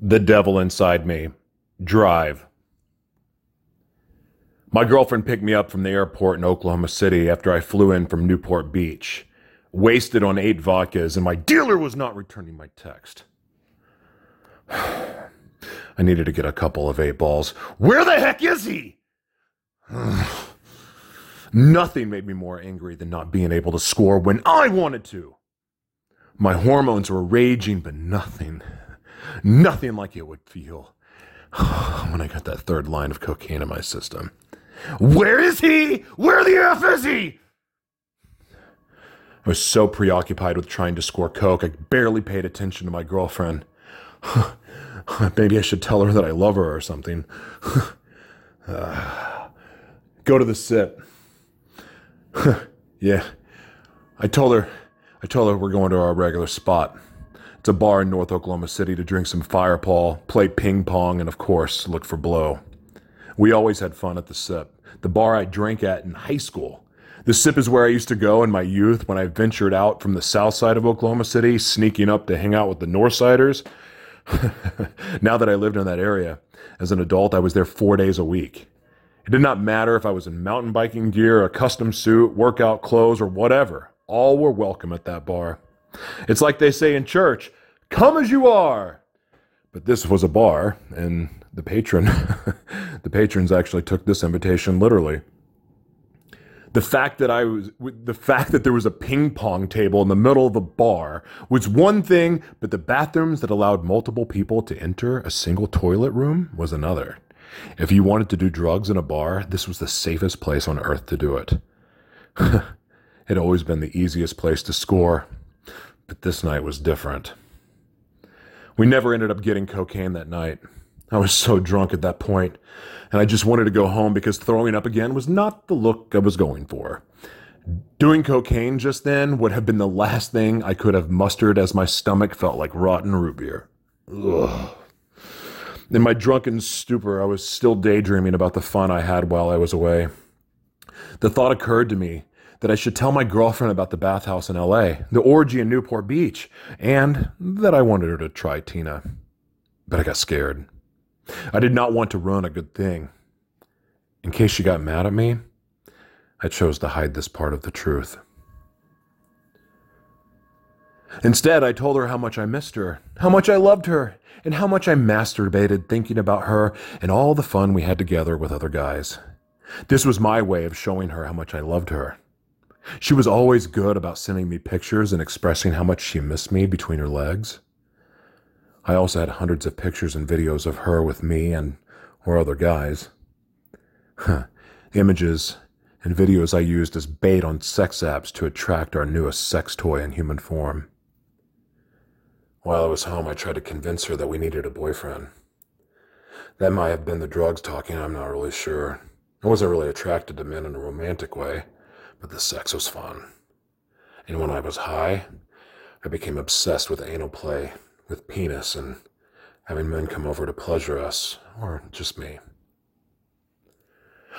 The Devil Inside Me. Drive. My girlfriend picked me up from the airport in Oklahoma City after I flew in from Newport Beach, wasted on eight vodkas, and my dealer was not returning my text. I needed to get a couple of eight balls. Where the heck is he? Nothing made me more angry than not being able to score when I wanted to. My hormones were raging, but nothing, nothing like it would feel when I got that third line of cocaine in my system. Where is he? Where the F is he? I was so preoccupied with trying to score coke, I barely paid attention to my girlfriend. Maybe I should tell her that I love her or something. uh, go to the sip. yeah. I told her I told her we're going to our regular spot. It's a bar in North Oklahoma City to drink some fireball, play ping pong, and of course, look for blow. We always had fun at the Sip, the bar I drank at in high school. The Sip is where I used to go in my youth when I ventured out from the south side of Oklahoma City, sneaking up to hang out with the North Siders. now that I lived in that area, as an adult, I was there four days a week. It did not matter if I was in mountain biking gear, a custom suit, workout clothes, or whatever. All were welcome at that bar. It's like they say in church come as you are. But this was a bar, and the patron, the patrons actually took this invitation literally. The fact that I was, the fact that there was a ping pong table in the middle of the bar was one thing, but the bathrooms that allowed multiple people to enter a single toilet room was another. If you wanted to do drugs in a bar, this was the safest place on earth to do it. it had always been the easiest place to score, but this night was different. We never ended up getting cocaine that night. I was so drunk at that point, and I just wanted to go home because throwing up again was not the look I was going for. Doing cocaine just then would have been the last thing I could have mustered as my stomach felt like rotten root beer. Ugh. In my drunken stupor, I was still daydreaming about the fun I had while I was away. The thought occurred to me that I should tell my girlfriend about the bathhouse in LA, the orgy in Newport Beach, and that I wanted her to try Tina. But I got scared. I did not want to ruin a good thing. In case she got mad at me, I chose to hide this part of the truth. Instead, I told her how much I missed her, how much I loved her, and how much I masturbated thinking about her and all the fun we had together with other guys. This was my way of showing her how much I loved her. She was always good about sending me pictures and expressing how much she missed me between her legs. I also had hundreds of pictures and videos of her with me and or other guys. Huh. Images and videos I used as bait on sex apps to attract our newest sex toy in human form. While I was home, I tried to convince her that we needed a boyfriend. That might have been the drugs talking, I'm not really sure. I wasn't really attracted to men in a romantic way, but the sex was fun. And when I was high, I became obsessed with anal play, with penis, and having men come over to pleasure us, or just me.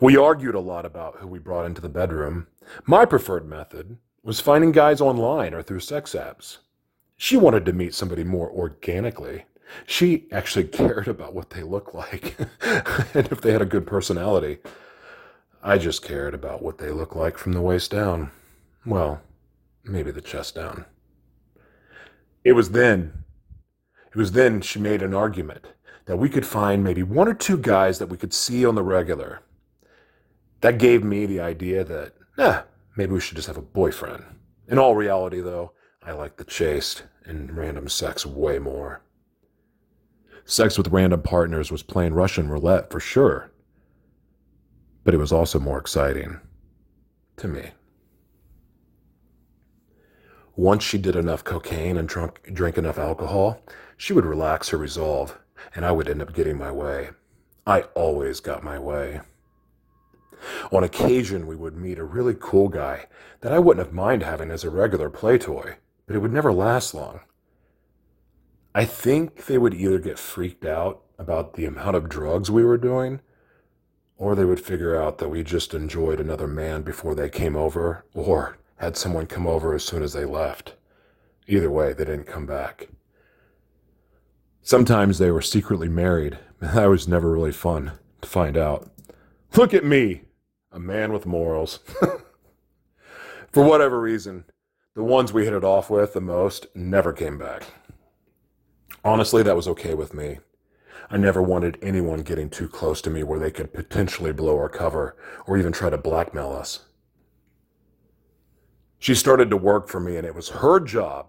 We argued a lot about who we brought into the bedroom. My preferred method was finding guys online or through sex apps. She wanted to meet somebody more organically. She actually cared about what they looked like and if they had a good personality. I just cared about what they looked like from the waist down. Well, maybe the chest down. It was then, it was then she made an argument that we could find maybe one or two guys that we could see on the regular. That gave me the idea that, eh, maybe we should just have a boyfriend. In all reality, though, I like the chaste and random sex way more. Sex with random partners was playing Russian roulette for sure but it was also more exciting to me. Once she did enough cocaine and drunk, drank enough alcohol, she would relax her resolve, and I would end up getting my way. I always got my way. On occasion, we would meet a really cool guy that I wouldn't have mind having as a regular play toy, but it would never last long. I think they would either get freaked out about the amount of drugs we were doing, or they would figure out that we just enjoyed another man before they came over, or had someone come over as soon as they left. Either way, they didn't come back. Sometimes they were secretly married. That was never really fun to find out. Look at me, a man with morals. For whatever reason, the ones we hit it off with the most never came back. Honestly, that was okay with me. I never wanted anyone getting too close to me where they could potentially blow our cover or even try to blackmail us. She started to work for me, and it was her job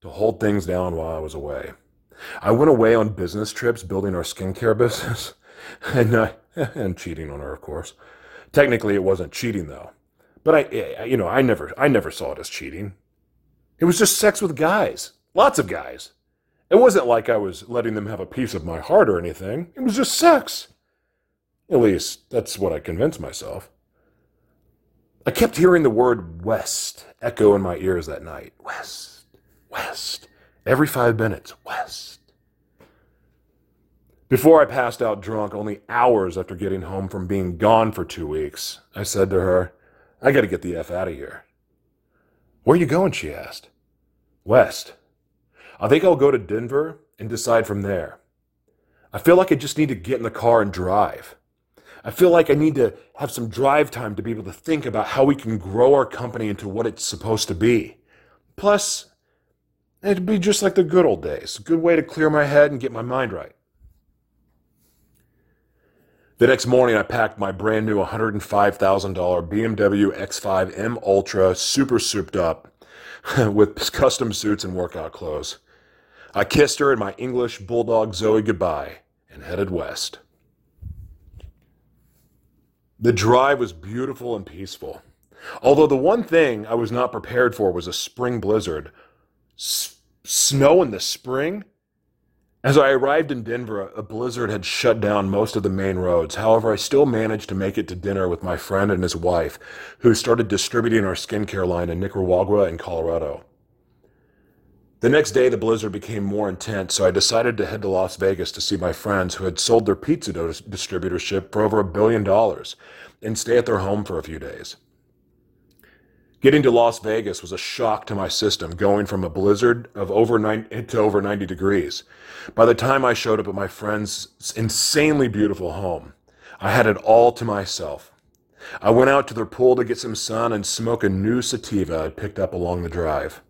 to hold things down while I was away. I went away on business trips building our skincare business and, uh, and cheating on her, of course. Technically, it wasn't cheating though. But I, you know, I never, I never saw it as cheating. It was just sex with guys, lots of guys. It wasn't like I was letting them have a piece of my heart or anything. It was just sex. At least, that's what I convinced myself. I kept hearing the word West echo in my ears that night. West, West. Every five minutes, West. Before I passed out drunk, only hours after getting home from being gone for two weeks, I said to her, I gotta get the F out of here. Where are you going? she asked. West. I think I'll go to Denver and decide from there. I feel like I just need to get in the car and drive. I feel like I need to have some drive time to be able to think about how we can grow our company into what it's supposed to be. Plus, it'd be just like the good old days, a good way to clear my head and get my mind right. The next morning, I packed my brand new $105,000 BMW X5 M Ultra, super souped up, with custom suits and workout clothes. I kissed her and my English bulldog Zoe goodbye and headed west. The drive was beautiful and peaceful. Although the one thing I was not prepared for was a spring blizzard. S- snow in the spring? As I arrived in Denver, a blizzard had shut down most of the main roads. However, I still managed to make it to dinner with my friend and his wife, who started distributing our skincare line in Nicaragua and Colorado. The next day, the blizzard became more intense, so I decided to head to Las Vegas to see my friends who had sold their pizza distributorship for over a billion dollars and stay at their home for a few days. Getting to Las Vegas was a shock to my system, going from a blizzard of over 90 to over 90 degrees. By the time I showed up at my friend's insanely beautiful home, I had it all to myself. I went out to their pool to get some sun and smoke a new sativa I'd picked up along the drive.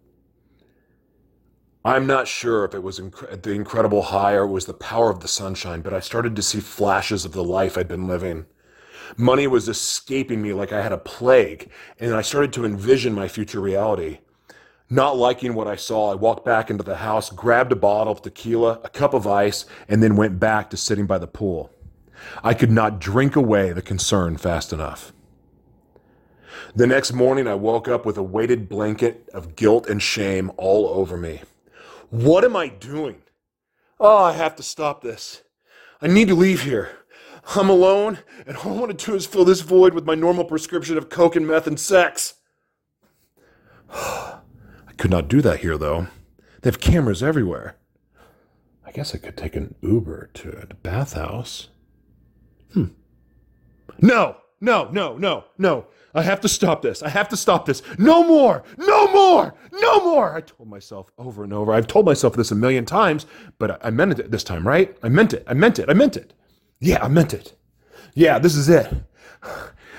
I'm not sure if it was inc- the incredible high or was the power of the sunshine, but I started to see flashes of the life I'd been living. Money was escaping me like I had a plague, and I started to envision my future reality. Not liking what I saw, I walked back into the house, grabbed a bottle of tequila, a cup of ice, and then went back to sitting by the pool. I could not drink away the concern fast enough. The next morning, I woke up with a weighted blanket of guilt and shame all over me. What am I doing? Oh, I have to stop this. I need to leave here. I'm alone, and all I want to do is fill this void with my normal prescription of coke and meth and sex. I could not do that here, though. They have cameras everywhere. I guess I could take an Uber to a bathhouse. Hmm. No, no, no, no, no. I have to stop this. I have to stop this. No more. No more. No more. I told myself over and over. I've told myself this a million times, but I meant it this time, right? I meant it. I meant it. I meant it. Yeah, I meant it. Yeah, this is it.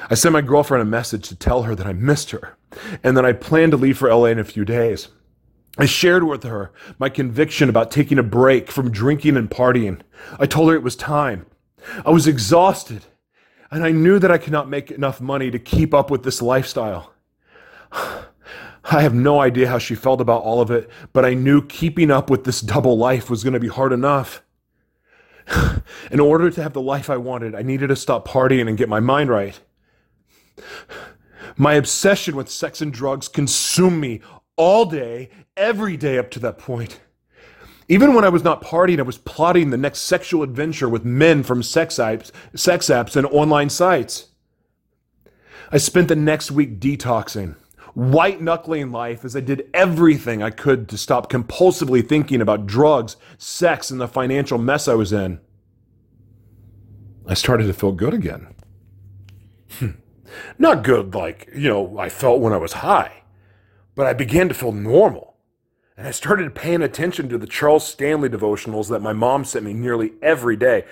I sent my girlfriend a message to tell her that I missed her and that I planned to leave for LA in a few days. I shared with her my conviction about taking a break from drinking and partying. I told her it was time. I was exhausted, and I knew that I could not make enough money to keep up with this lifestyle. I have no idea how she felt about all of it, but I knew keeping up with this double life was going to be hard enough. In order to have the life I wanted, I needed to stop partying and get my mind right. My obsession with sex and drugs consumed me all day, every day up to that point. Even when I was not partying, I was plotting the next sexual adventure with men from sex apps, sex apps and online sites. I spent the next week detoxing, white knuckling life as I did everything I could to stop compulsively thinking about drugs, sex, and the financial mess I was in. I started to feel good again. Hmm. Not good like, you know, I felt when I was high, but I began to feel normal. and I started paying attention to the Charles Stanley devotionals that my mom sent me nearly every day.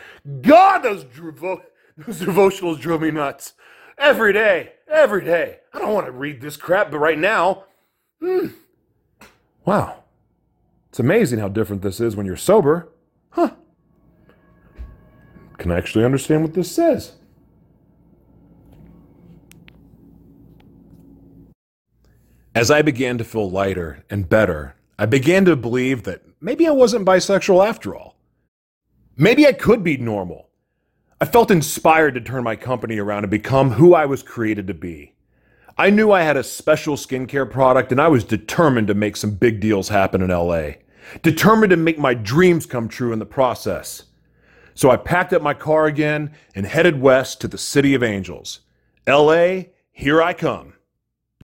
God, those, devo- those devotionals drove me nuts. Every day, every day. I don't want to read this crap, but right now, hmm. Wow. It's amazing how different this is when you're sober. Huh. Can I actually understand what this says? As I began to feel lighter and better, I began to believe that maybe I wasn't bisexual after all. Maybe I could be normal. I felt inspired to turn my company around and become who I was created to be. I knew I had a special skincare product and I was determined to make some big deals happen in LA. Determined to make my dreams come true in the process. So I packed up my car again and headed west to the City of Angels. LA, here I come.